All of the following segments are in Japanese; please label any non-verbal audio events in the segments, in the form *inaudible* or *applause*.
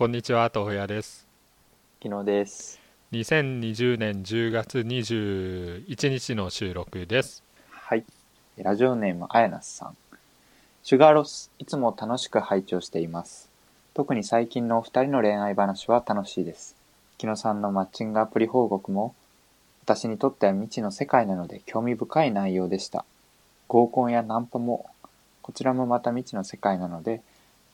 こんにちは、豆腐屋です。昨日です。2020年10月21日の収録です。はい。ラジオネームあやなすさん。シュガーロス、いつも楽しく拝聴しています。特に最近のお二人の恋愛話は楽しいです。木野さんのマッチングアプリ報告も、私にとっては未知の世界なので興味深い内容でした。合コンやナンパも、こちらもまた未知の世界なので、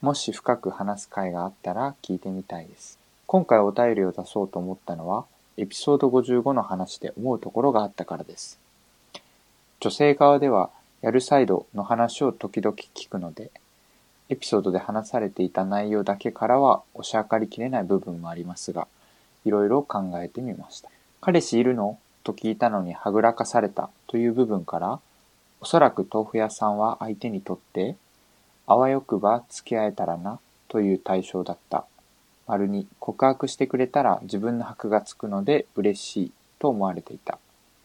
もし深く話す会があったら聞いてみたいです。今回お便りを出そうと思ったのは、エピソード55の話で思うところがあったからです。女性側では、やるサイドの話を時々聞くので、エピソードで話されていた内容だけからは押し量りきれない部分もありますが、いろいろ考えてみました。彼氏いるの？と聞いたのにはぐらかされたという部分から、おそらく豆腐屋さんは相手にとって、あわよくば付き合えたらなという対象だった。丸に告白してくれたら自分の箔がつくので嬉しいと思われていた。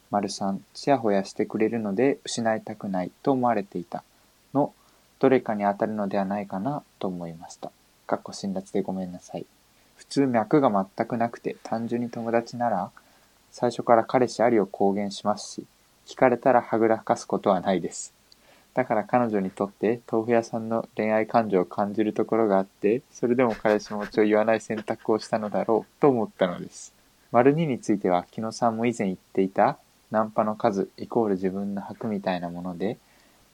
丸3、ちやほやしてくれるので失いたくないと思われていた。の、どれかに当たるのではないかなと思いました。かっこ辛辣でごめんなさい。普通脈が全くなくて単純に友達なら、最初から彼氏ありを公言しますし、聞かれたらはぐらかすことはないです。だから彼女にとって豆腐屋さんの恋愛感情を感じるところがあって、それでも彼氏持ちを言わない選択をしたのだろうと思ったのです。丸2については、木野さんも以前言っていたナンパの数イコール自分の箔みたいなもので、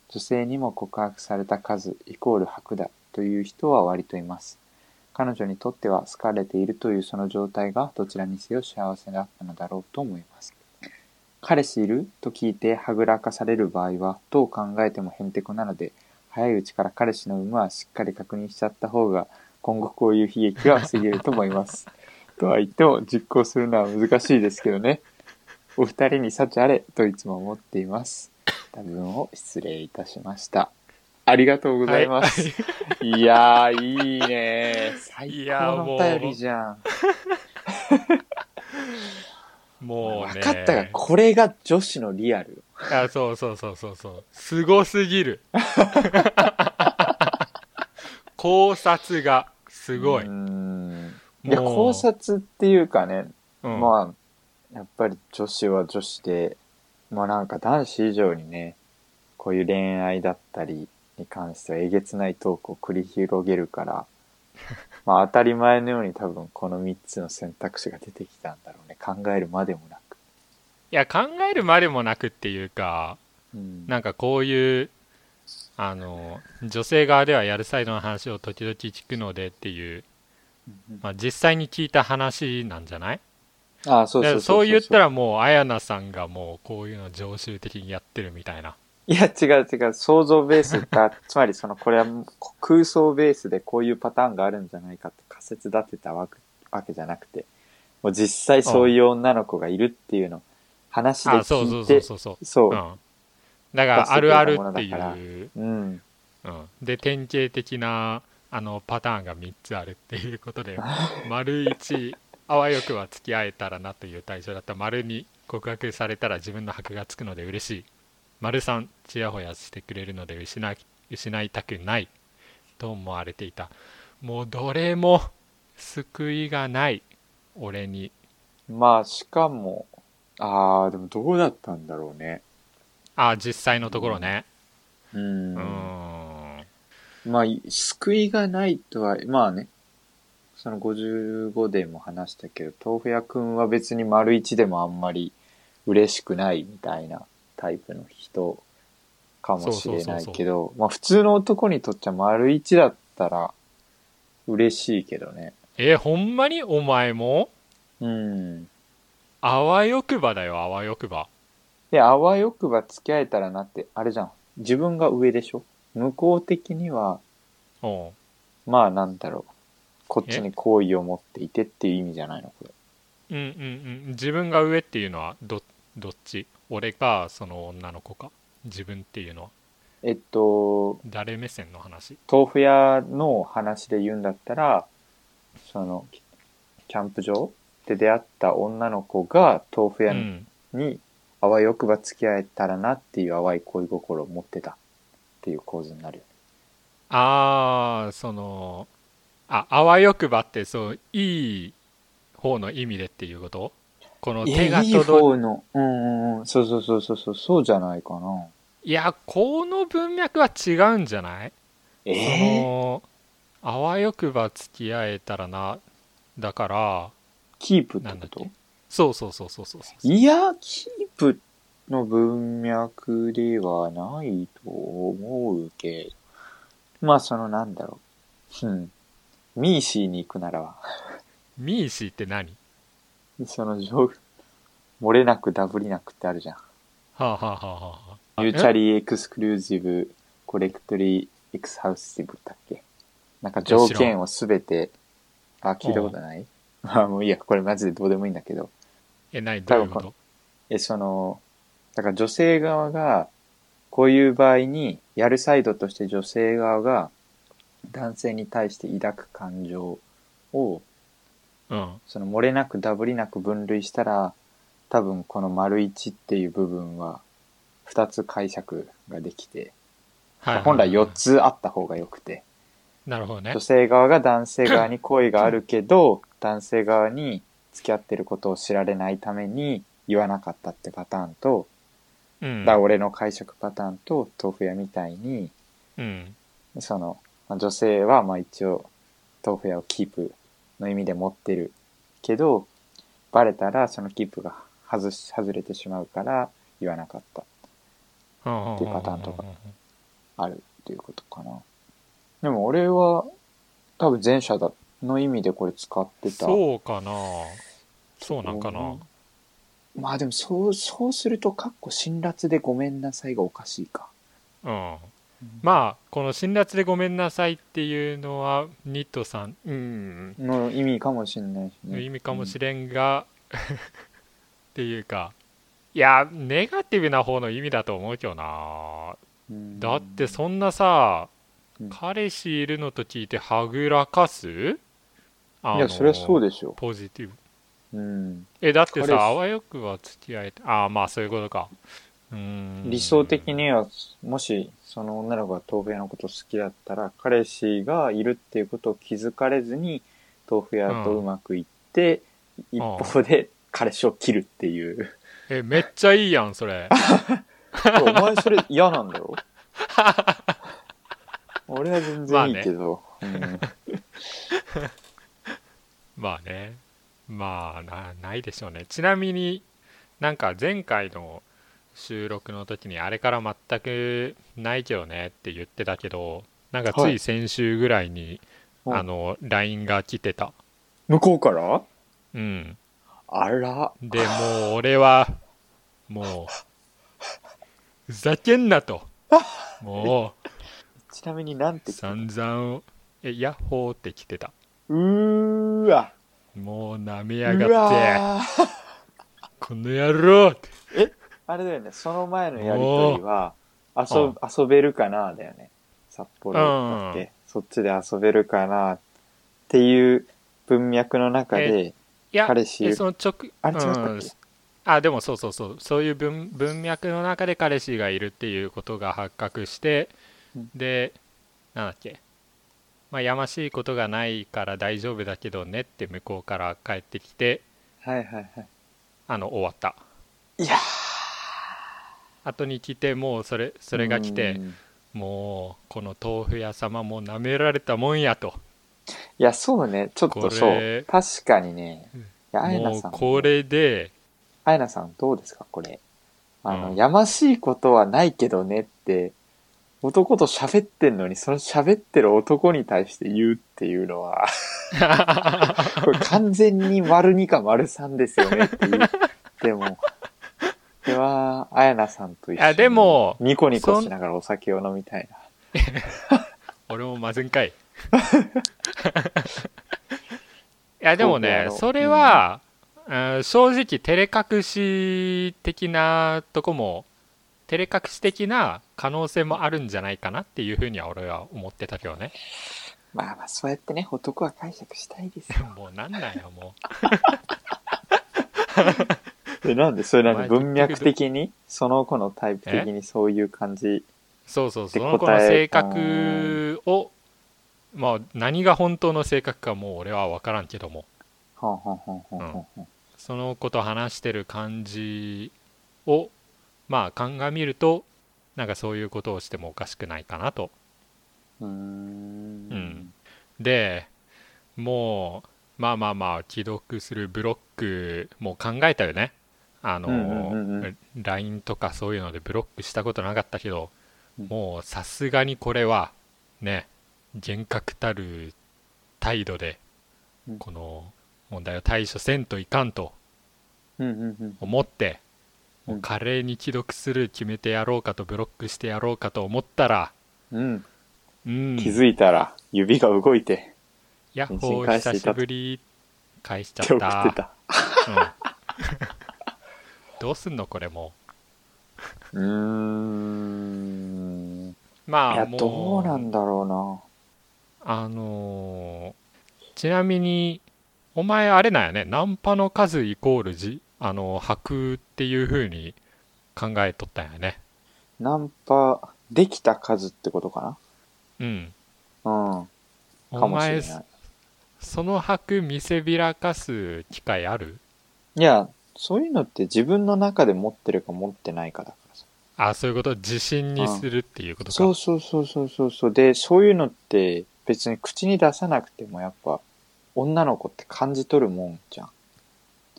女性にも告白された数イコール箔だという人は割といます。彼女にとっては好かれているというその状態がどちらにせよ幸せだったのだろうと思います。彼氏いると聞いてはぐらかされる場合はどう考えてもへんてこなので早いうちから彼氏の有無はしっかり確認しちゃった方が今後こういう悲劇は防げると思います。*laughs* とは言っても実行するのは難しいですけどね。お二人に幸あれといつも思っています。多分を失礼いたしました。ありがとうございます。い、やー、いいね最高のお便りじゃん。*laughs* もうね。分かったが、これが女子のリアルよ。あ、そうそうそうそうそう。すごすぎる。*laughs* 考察がすごい。いや、考察っていうかね、うんまあ、やっぱり女子は女子で、まあなんか男子以上にね、こういう恋愛だったりに関してはえげつないトークを繰り広げるから、まあ当たり前のように多分この3つの選択肢が出てきたんだろうね。考えるまでもなく。いや、考えるまでもなくっていうか、うん。なんかこういう、あの、女性側ではやるサイドの話を時々聞くのでっていう、うんまあ、実際に聞いた話なんじゃない？ああ、そうそうそう言ったらもう、綾菜さんがもうこういうの常習的にやってるみたいな。いや、違う違う。想像ベースだ。*laughs* つまりその、これは空想ベースでこういうパターンがあるんじゃないかって仮説立てたわけわけじゃなくて、もう実際そういう女の子がいるっていうのを話であ、そうそう聞いて、そうそうそう。そううん。だから、あるあるっていう、うん。うん。で、典型的な、あの、パターンが3つあるっていうことで、*laughs* 丸1、あわよくは付き合えたらなという対象だった。丸2、告白されたら自分の箔がつくので嬉しい。丸3、ちやほやしてくれるので失い失いたくない。と思われていた。もうどれも救いがない。俺に。まあ、しかも、ああ、でもどうだったんだろうね。あ、実際のところね。う。うんーん。まあ、救いがないとは、まあね、その55でも話したけど、豆腐屋くんは別に丸一でもあんまり嬉しくないみたいなタイプの人かもしれないけど、まあ普通の男にとっちゃ丸一だったら嬉しいけどね。え、ほんまに？お前も？うん。あわよくばだよ、あわよくば。で、あわよくば付き合えたらなって、あれじゃん。自分が上でしょ？向こう的には、うん。まあなんだろう。こっちに好意を持っていてっていう意味じゃないの？これ。うんうんうん。自分が上っていうのはど、どっち？俺か、その女の子か？自分っていうのは？えっと、誰目線の話？豆腐屋の話で言うんだったら、その、キキャンプ場で出会った女の子が豆腐屋うん。にあわよくば付き合えたらなっていう淡い恋心を持ってたっていう構図になるよね。あー、その、ああわよくばってそういい方の意味でっていうこと？この手がいい届方の、うんうんうん、そうそうそうそうそう、そうじゃないかな。いやこの文脈は違うんじゃない？えそえのあわよくば付き合えたらなだからキープってなんだっけ？ことそうそうそうそうそうそう。いや、キープの文脈ではないと思うけど。まあ、そのなんだろう。うん。 MECE に行くなら、 MECE って何？その上、漏れなくダブりなくってあるじゃん。はあはあはあはあ。 Mutually exclusive collectivelyエクスハウシブだっけ？なんか条件をすべて、あ、聞いたことない？あ、もういいや、これマジでどうでもいいんだけど。え何どういうこと？え、その、だから女性側が、こういう場合に、やるサイドとして女性側が、男性に対して抱く感情を、うん。その漏れなくダブりなく分類したら、多分この丸一っていう部分は、二つ解釈ができて、はい。本来四つあった方が良くて、なるほどね。女性側が男性側に好意があるけど、男性側に付き合ってることを知られないために言わなかったってパターンと、うん。だから俺の解釈パターンと豆腐屋みたいに、うん。その、まあ女性はまあ一応豆腐屋をキープの意味で持ってるけど、バレたらそのキープが外し、外れてしまうから言わなかった。っていうパターンとかあるっていうことかな。でも俺は多分前者だの意味でこれ使ってた。そうかなそうなんかなうんまあでもそう、そうすると、かっこ辛辣でごめんなさいがおかしいか。うんまあこの「辛辣でごめんなさい」っていうのはニットさん、うん、の意味かもしれないしね。の意味かもしれんが、*laughs* っていうか。いやネガティブな方の意味だと思うけどな。うん。だってそんなさ、うん。彼氏いるのと聞いてはぐらかす？いや、そりゃそうでしょ。ポジティブ。うん。えだってさあわよくは付き合えてああまあそういうことか理想的には、もし、その女の子が豆腐屋のこと好きだったら、彼氏がいるっていうことを気づかれずに、豆腐屋とうまくいって、一方で彼氏を切るっていう。えめっちゃいいやんそれ。*laughs* お前それ嫌なんだろ俺は全然いいけど。うん。まあね。まあなないでしょうね。ちなみになんか前回の収録の時にあれから全くないけどねって言ってたけどなんかつはい。い先週ぐらいに、うん。あの LINE が来てた。向こうから？うん。あら。でもう俺はもうふざけんなと。もちなみになんうて散々えヤッホーって来てた。うーわ。もうなめうやがって。この野郎ってあれだよね、その前のやりとりは、遊遊べるかなだよね。札幌だっけ、うん。そっちで遊べるかなっていう文脈の中で、いや彼氏いるえその直あれ違ったっけ、うん。あでもそうそうそう。そういう文文脈の中で彼氏がいるっていうことが発覚して、うん。でなんだっけ。まあやましいことがないから大丈夫だけどねって向こうから帰ってきてはいはいはい。あの終わった。いや後に来てもうそれそれが来てうんもうこの豆腐屋様も舐められたもんやといや、そうね、ちょっとそこうれ。確かにねあやなさん。これであやなさんどうですかこれ。あの、うんやましいことはないけどねって、男と喋ってんのに、その喋ってる男に対して言うっていうのは、*laughs* これ完全に丸2か丸3ですよねって言っても、これは、あやなさんと一緒に。いやでもニコニコしながらお酒を飲みたいな。*laughs* 俺もまずんかい *laughs* いやでもねそれは、うん正直照れ隠し的なとこも照れ隠し的な可能性もあるんじゃないかなっていうふうには俺は思ってたけどねまあまあ、そうやってね、男は解釈したいですよ。*laughs* もうなんなんよもで、なんで、それなのお前文脈的に？その子のタイプ的にそういう感じ？うそうそうそでの子の性格をまあ何が本当の性格かもう俺は分からんけども。はん。その子と話してる感じをまあ鑑みるとなんかそういうことをしてもおかしくないかなと。うーん。うん。でもうまあまあまあ既読するブロックも考えたよねあの、うんうんうんうん。LINE とかそういうのでブロックしたことなかったけど、うん。もうさすがにこれはね厳格たる態度でうん。この問題を対処せんといかんと思ってもううん華麗に既読する決めてやろうかとブロックしてやろうかと思ったらうん。うん。気づいたら指が動いてヤッホ返信ー久しぶり。返しちゃった。振ってた。うんどうすんのこれも。うーん。うまあもう。どうなんだろあのーちなみにお前あれなんやね。ナンパの数イコールじあの白っていう風に考えとったんやね。うなナンパできた数ってことかうん。なうん。お前その白見せびらかす機会ある？いやそういうのって自分の中で持ってるか持ってないかだからさ。あそういうこと？自信にするっていうことか。そうそうそうそうそうそう。でそういうのって別に口に出さなくてもやっぱ女の子って感じ取るもんじゃん。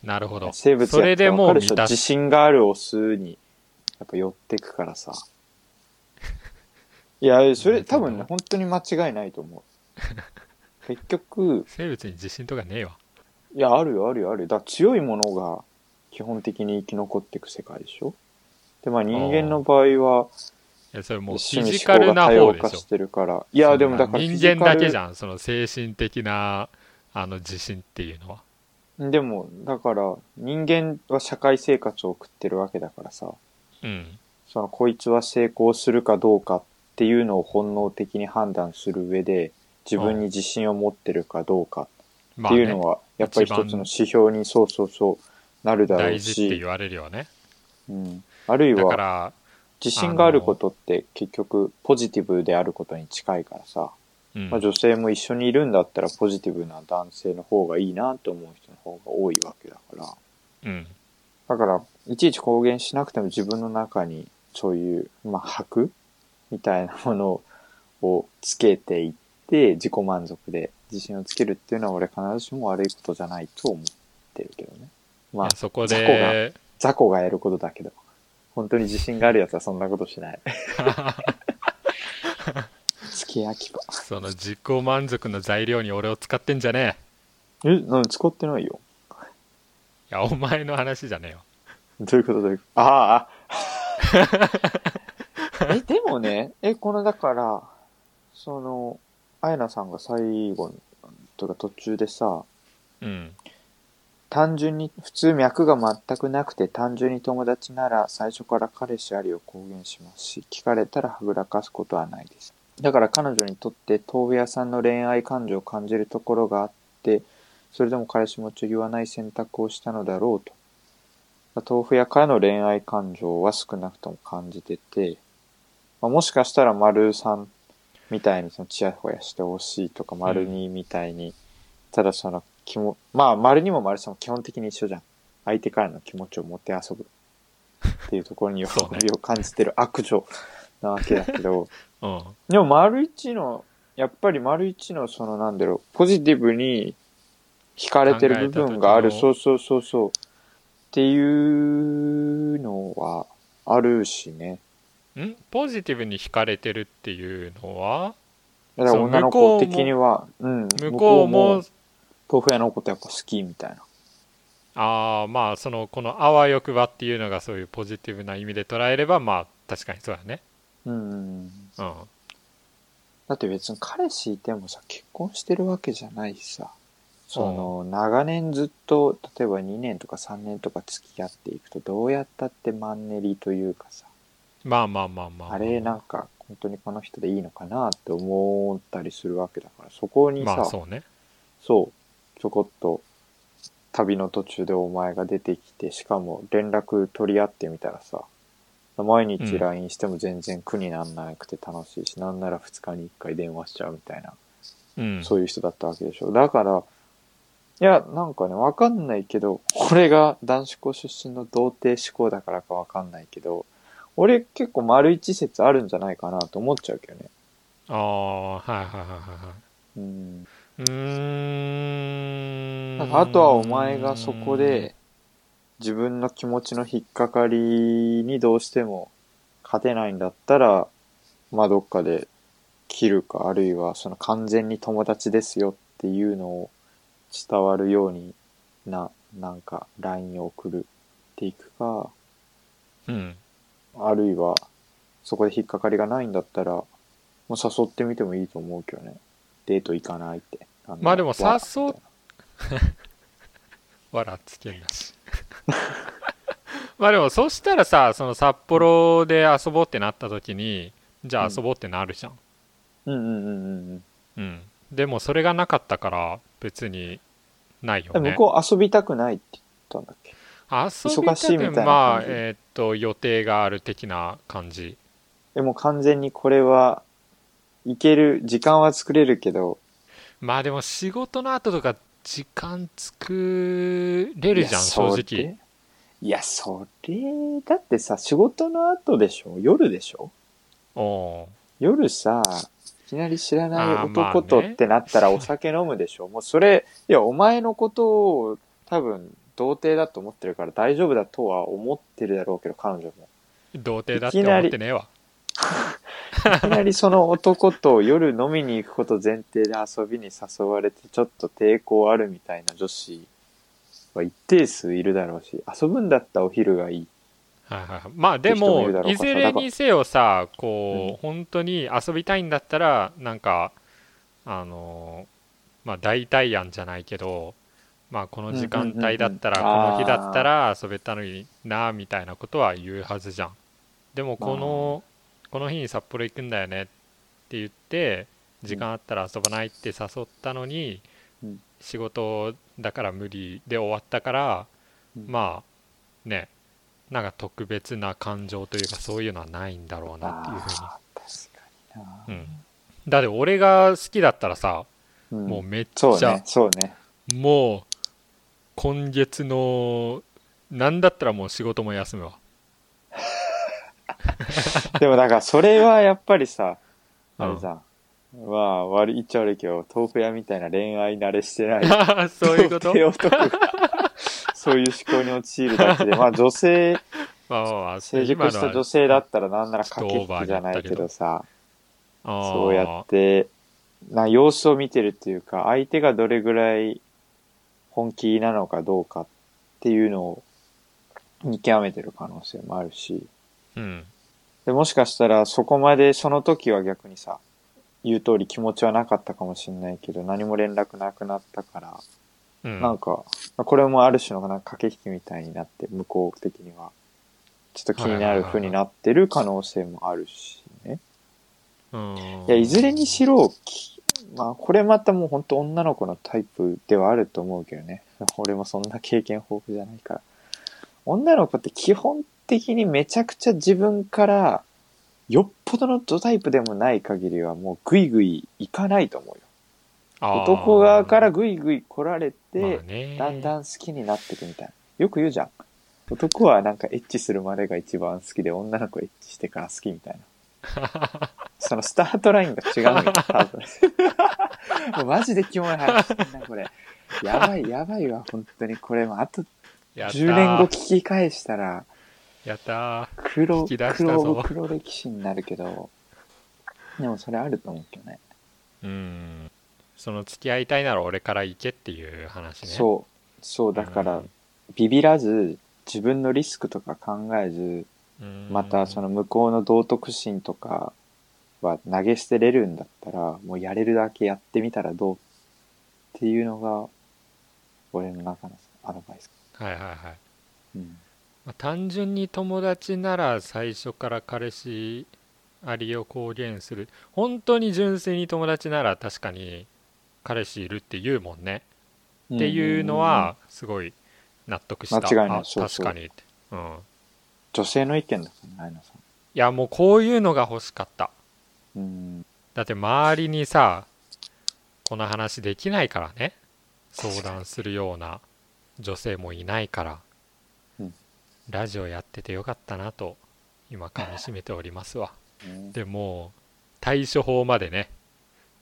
なるほど。生物それでもう自信があるオスにやっぱ寄ってくからさ。*laughs* いやそれ多分ね本当に間違いないと思う。結局 *laughs* 生物に自信とかねえわ。いやあるよあるよあるよ。だから強いものが基本的に生き残っていく世界でしょ？でまあ人間の場合はいやそれもうフィジカルな方でしょ？様化してるから。いやでもだから人間だけじゃゃんその精神的なあの自信っていうのは。んでもだから人間は社会生活を送ってるわけだからさ。うん。そのこいつは成功するかどうかっていうのを本能的に判断する上で自分に自信を持ってるかどうかっていうのはやっぱり一つの指標にそうそうそうなるだろう大事ってし言われるよね。うん、あるいだかはら自信があることって結局ポジティブであることに近いからさ、うん。まあ、女性も一緒にいるんだったらポジティブな男性の方がいいなと思う人の方が多いわけだから。うん。だからいちいち公言しなくても自分の中にそういう、まあ、箔みたいなものをつけていって自己満足で自信をつけるっていうのは俺必ずしも悪いことじゃないと思ってるけどねまあそこ雑魚で雑魚がやることだけど。本当に自信があるやつはそんなことしない。*laughs* 付け焼き場その自己満足の材料に俺を使ってんじゃねえ。え何使ってないよ。いやお前の話じゃねえよ。どういうことどういうこと？ああ *laughs* えでもねえこのだからそのあやなさんが最後とか途中でさうん単純に普通脈が全くなくて単純に友達なら最初から彼氏ありを公言しますし聞かれたらはぐらかすことはないです。だから彼女にとって豆腐屋さんの恋愛感情を感じるところがあってそれでも彼氏もちょ言わない選択をしたのだろうと。豆腐屋からの恋愛感情は少なくとも感じてて、まあ、もしかしたら丸さんみたいにそのチヤホヤしてほしいとか丸二みたいに、ただその気もまあ丸二も丸さんも基本的に一緒じゃん。相手からの気持ちを持って遊ぶ。っていうところに喜びを感じてる悪女なわけだけど。*laughs* うん。でも丸一のやっぱり丸一のそのなんだろうポジティブに惹かれてる部分がある。そうそうそうそう。っていうのはあるしね。ん？ポジティブに惹かれてるっていうのは？だから女の子的には。うん。向こうも豆腐屋のことやっぱ好きみたいな。ああまあそのこのあわよくばっていうのがそういうポジティブな意味で捉えればまあ確かにそうだね。うんうんだって別に彼氏いてもさ結婚してるわけじゃないしさ。その長年ずっと例えば2年とか3年とか付き合っていくとどうやったってマンネリというかさ。まあまあまあまあ。あれなんか本当にこの人でいいのかなって思ったりするわけだからそこにさ、まあそうね。そうちょこっと旅の途中でお前が出てきてしかも連絡取り合ってみたらさ毎日うん LINE しても全然苦になんなくて楽しいし、なんなら2日に1回電話しちゃうみたいなうんそういう人だったわけでしょ。だから、いや、なんかね、わかんないけど、これが男子校出身の童貞思考だからかわかんないけど、俺結構丸一説あるんじゃないかなと思っちゃうけどね。ああはいはいはいはいはいうん。うーんなんかあとはお前がそこで自分の気持ちの引っかかりにどうしても勝てないんだったら、まあどっかで切るか、あるいはその完全に友達ですよっていうのを伝わるようにな、なんか LINE を送るっていくか、うんあるいはそこで引っかかりがないんだったら、もう誘ってみてもいいと思うけどね。デート行かないって。まあでもわら誘っみたいなわらつけんなし。*laughs* まあでもそしたらさその札幌で遊ぼうってなった時にじゃあ遊ぼうってなるじゃん。うん。うんうんうんうん。うん、でもそれがなかったから別にないよね。向こう遊びたくないって言ったんだっけ？遊びた忙しいみたいなまあえーっと予定がある的な感じ。でも完全にこれはいける時間は作れるけどまあでも仕事の後とか時間作れるじゃん正直。いやそれだってさ仕事の後でしょ？夜でしょ？おう。夜さいきなり知らない男とねってなったらお酒飲むでしょ、*laughs* もうそれいやお前のことを多分童貞だと思ってるから大丈夫だとは思ってるだろうけど彼女も。童貞だって思ってねえわ *laughs* いきなりその男と夜飲みに行くこと前提で遊びに誘われてちょっと抵抗あるみたいな女子は一定数いるだろうし遊ぶんだったらお昼がいい。はいはいはい、まあで人もいずれにせよさこう、本当に遊びたいんだったらなんかあのまあ代替案じゃないけどまあこの時間帯だったらうんうんうんうん。この日だったら遊べたのになみたいなことは言うはずじゃん。でもこのこの日に札幌行くんだよね。って言って時間あったら遊ばないって誘ったのに、うん。仕事だから無理で終わったから、うん。まあねなんか特別な感情というかそういうのはないんだろうなっていうふうに。確かにな、うん。だって俺が好きだったらさ、うん。もうめっちゃ、ねそうね。もう今月のなんだったらもう仕事も休むわ *laughs* でもだからそれはやっぱりさうん。あれさ、まあ悪い言っちゃ悪いけど豆腐屋みたいな恋愛慣れしてない。*laughs* そういうこと？男が *laughs* そういう思考に陥るだけで。まあ女性まあ成熟した女性だったらなんなら駆け引きじゃないけどさそうやってな様子を見てるっていうか相手がどれぐらい本気なのかどうかっていうのを見極めてる可能性もあるし。うんでもしかしたらそこまでその時は逆にさ言う通り気持ちはなかったかもしれないけど何も連絡なくなったから、うんなんかこれもある種のなんか駆け引きみたいになって向こう的にはちょっと気になる風になってる可能性もあるしね。うんいや、いずれにしろ、きまあ、これまたもう本当女の子のタイプではあると思うけどね。俺もそんな経験豊富じゃないから。女の子って基本的にめちゃくちゃ自分から、よっぽどのドタイプでもない限りはもうグイグイいかないと思うよ。男側からグイグイ来られて、まあねだんだん好きになっていくみたいな。よく言うじゃん。男はなんかエッチするまでが一番好きで、女の子エッチしてから好きみたいな。*laughs* そのスタートラインが違うのよ、多分。*laughs* もうマジでキモい話してんな、これ。やばい、やばいわ、本当に。これもあとやった10年後ー聞き返したら、やったー。黒、引き出したぞ。黒、黒歴史になるけど、でもそれあると思うけどね。うん。その付き合いたいなら俺から行けっていう話ね。そう、そう、だからうん、ビビらず、自分のリスクとか考えず、うん。またその向こうの道徳心とかは投げ捨てれるんだったらもうやれるだけやってみたらどうっていうのが俺の中のアドバイス、はいはいはい。うん、まあ単純に友達なら最初から彼氏ありを公言する。本当に純粋に友達なら確かに彼氏いるって言うもんね、っていうのはすごい納得した。間違いない。確かにうん、い女性の意見だからね愛菜さやもうこういうのが欲しかった。んうん。だって周りにさこの話できないからね。相談するような女性もいないから、うんラジオやっててよかったなと今かみしめておりますわ。うん。でも対処法までね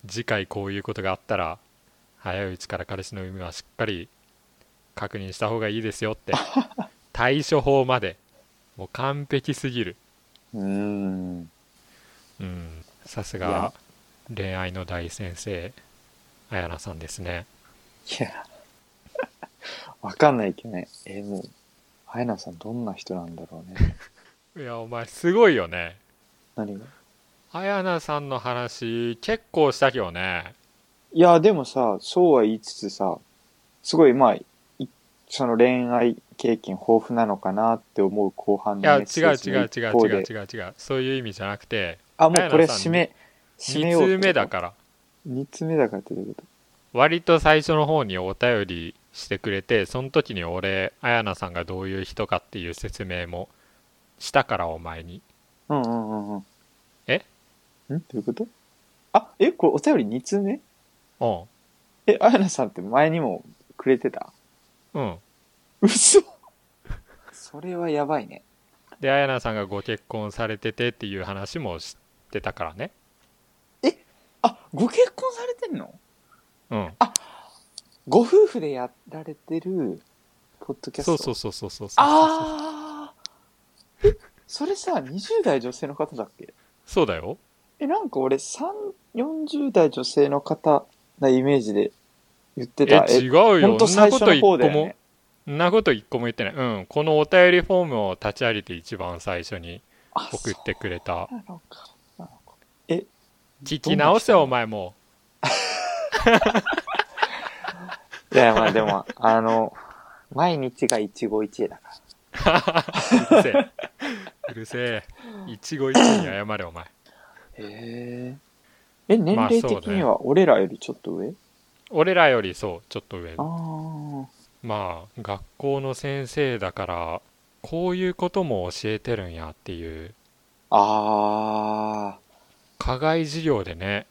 次回こういうことがあったら早いうちから彼氏の有無はしっかり確認した方がいいですよって。*laughs* 対処法まで。もう完璧すぎる。うーん。うん。さすが恋愛の大先生綾菜さんですね。いや。わかんないけどね。えもうあやなさんどんな人なんだろうね。*laughs* いやお前すごいよね。何が？綾菜さんの話結構したけどね。いやでもさそうは言いつつさすごいまあいその恋愛経験豊富なのかなって思う後半のいや違う違う違う違う違う違う。そういう意味じゃなくて。あもうこれ締め締め2よう通目だから。2つ目だからってどういうこ割と最初の方にお便りしてくれてその時に俺綾菜さんがどういう人かっていう説明もしたからお前に。とうんうんうんうん。え？ん？どういうこと？あえこれお便り2通目？うん。えあやなさんって前にもくれてた？うん。嘘。それはやばいね。で綾菜さんがご結婚されててっていう話も知ってたからね。あご結婚されてんの？うんご夫婦でやられてるポッドキャスト？そうそうそうそうそう。ああえそれさ20代女性の方だっけ？そうだよ。えなんか俺3 40代女性の方なイメージで言ってえた違うよ。ほんとそんなこと最初の一個も方だよね。そんなこと一個も言ってない。うん。このお便りフォームを立ち上げて一番最初にあ送ってくれた。そうなのか。なのか聞き直せよお前も *laughs* いやまあでもあの毎日が一期一会だか *laughs* うるせえ。うるせえ。一期一会に謝れお前。らへええ年齢的には俺らよりちょっと上、俺らよりそうちょっと上。ああまあ学校の先生だからこういうことも教えてるんやっていう。あ課外授業でね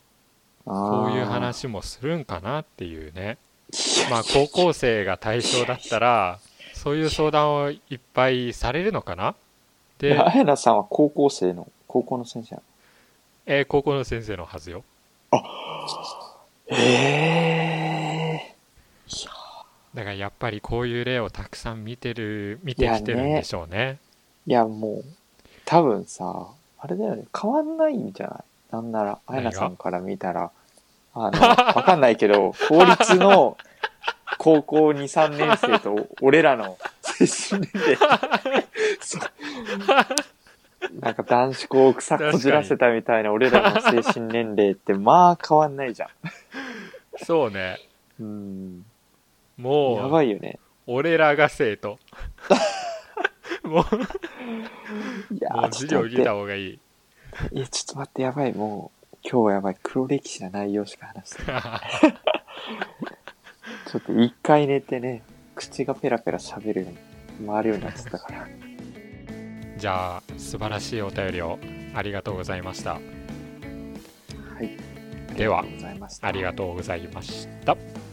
こういうー話もするんかなっていうね *laughs* まあ高校生が対象だったらそういう相談をいっぱいされるのかな？いでや、あやなさんは高校生の、高校の先生えー高校の先生のはずよ。ええだからやっぱりこういう例をたくさん見てる見てきてるんでしょうね。いや、もう、多分さ、あれだよね、変わんないんじゃない？なんなら、あやなさんから見たら、あの、わかんないけど、法律の *laughs* 高校2、3年生と俺らの精神年齢、そ *laughs* うなんか男子校を草こじらせたみたいな俺らの精神年齢って、まあ変わんないじゃん。そうねうん。やもうばいよね。俺らが生徒 *laughs* もういやもう授業受けた。方がいいいや、ちょっと待って、やばい。もう、今日はやばい。黒歴史な内容しか話してない。ちょっと一回寝てね、口がペラペラ喋るように、回るようになってたから。じゃあ素晴らしいお便りをありがとうございましたはい。ではありがとうございました。ありがとうございました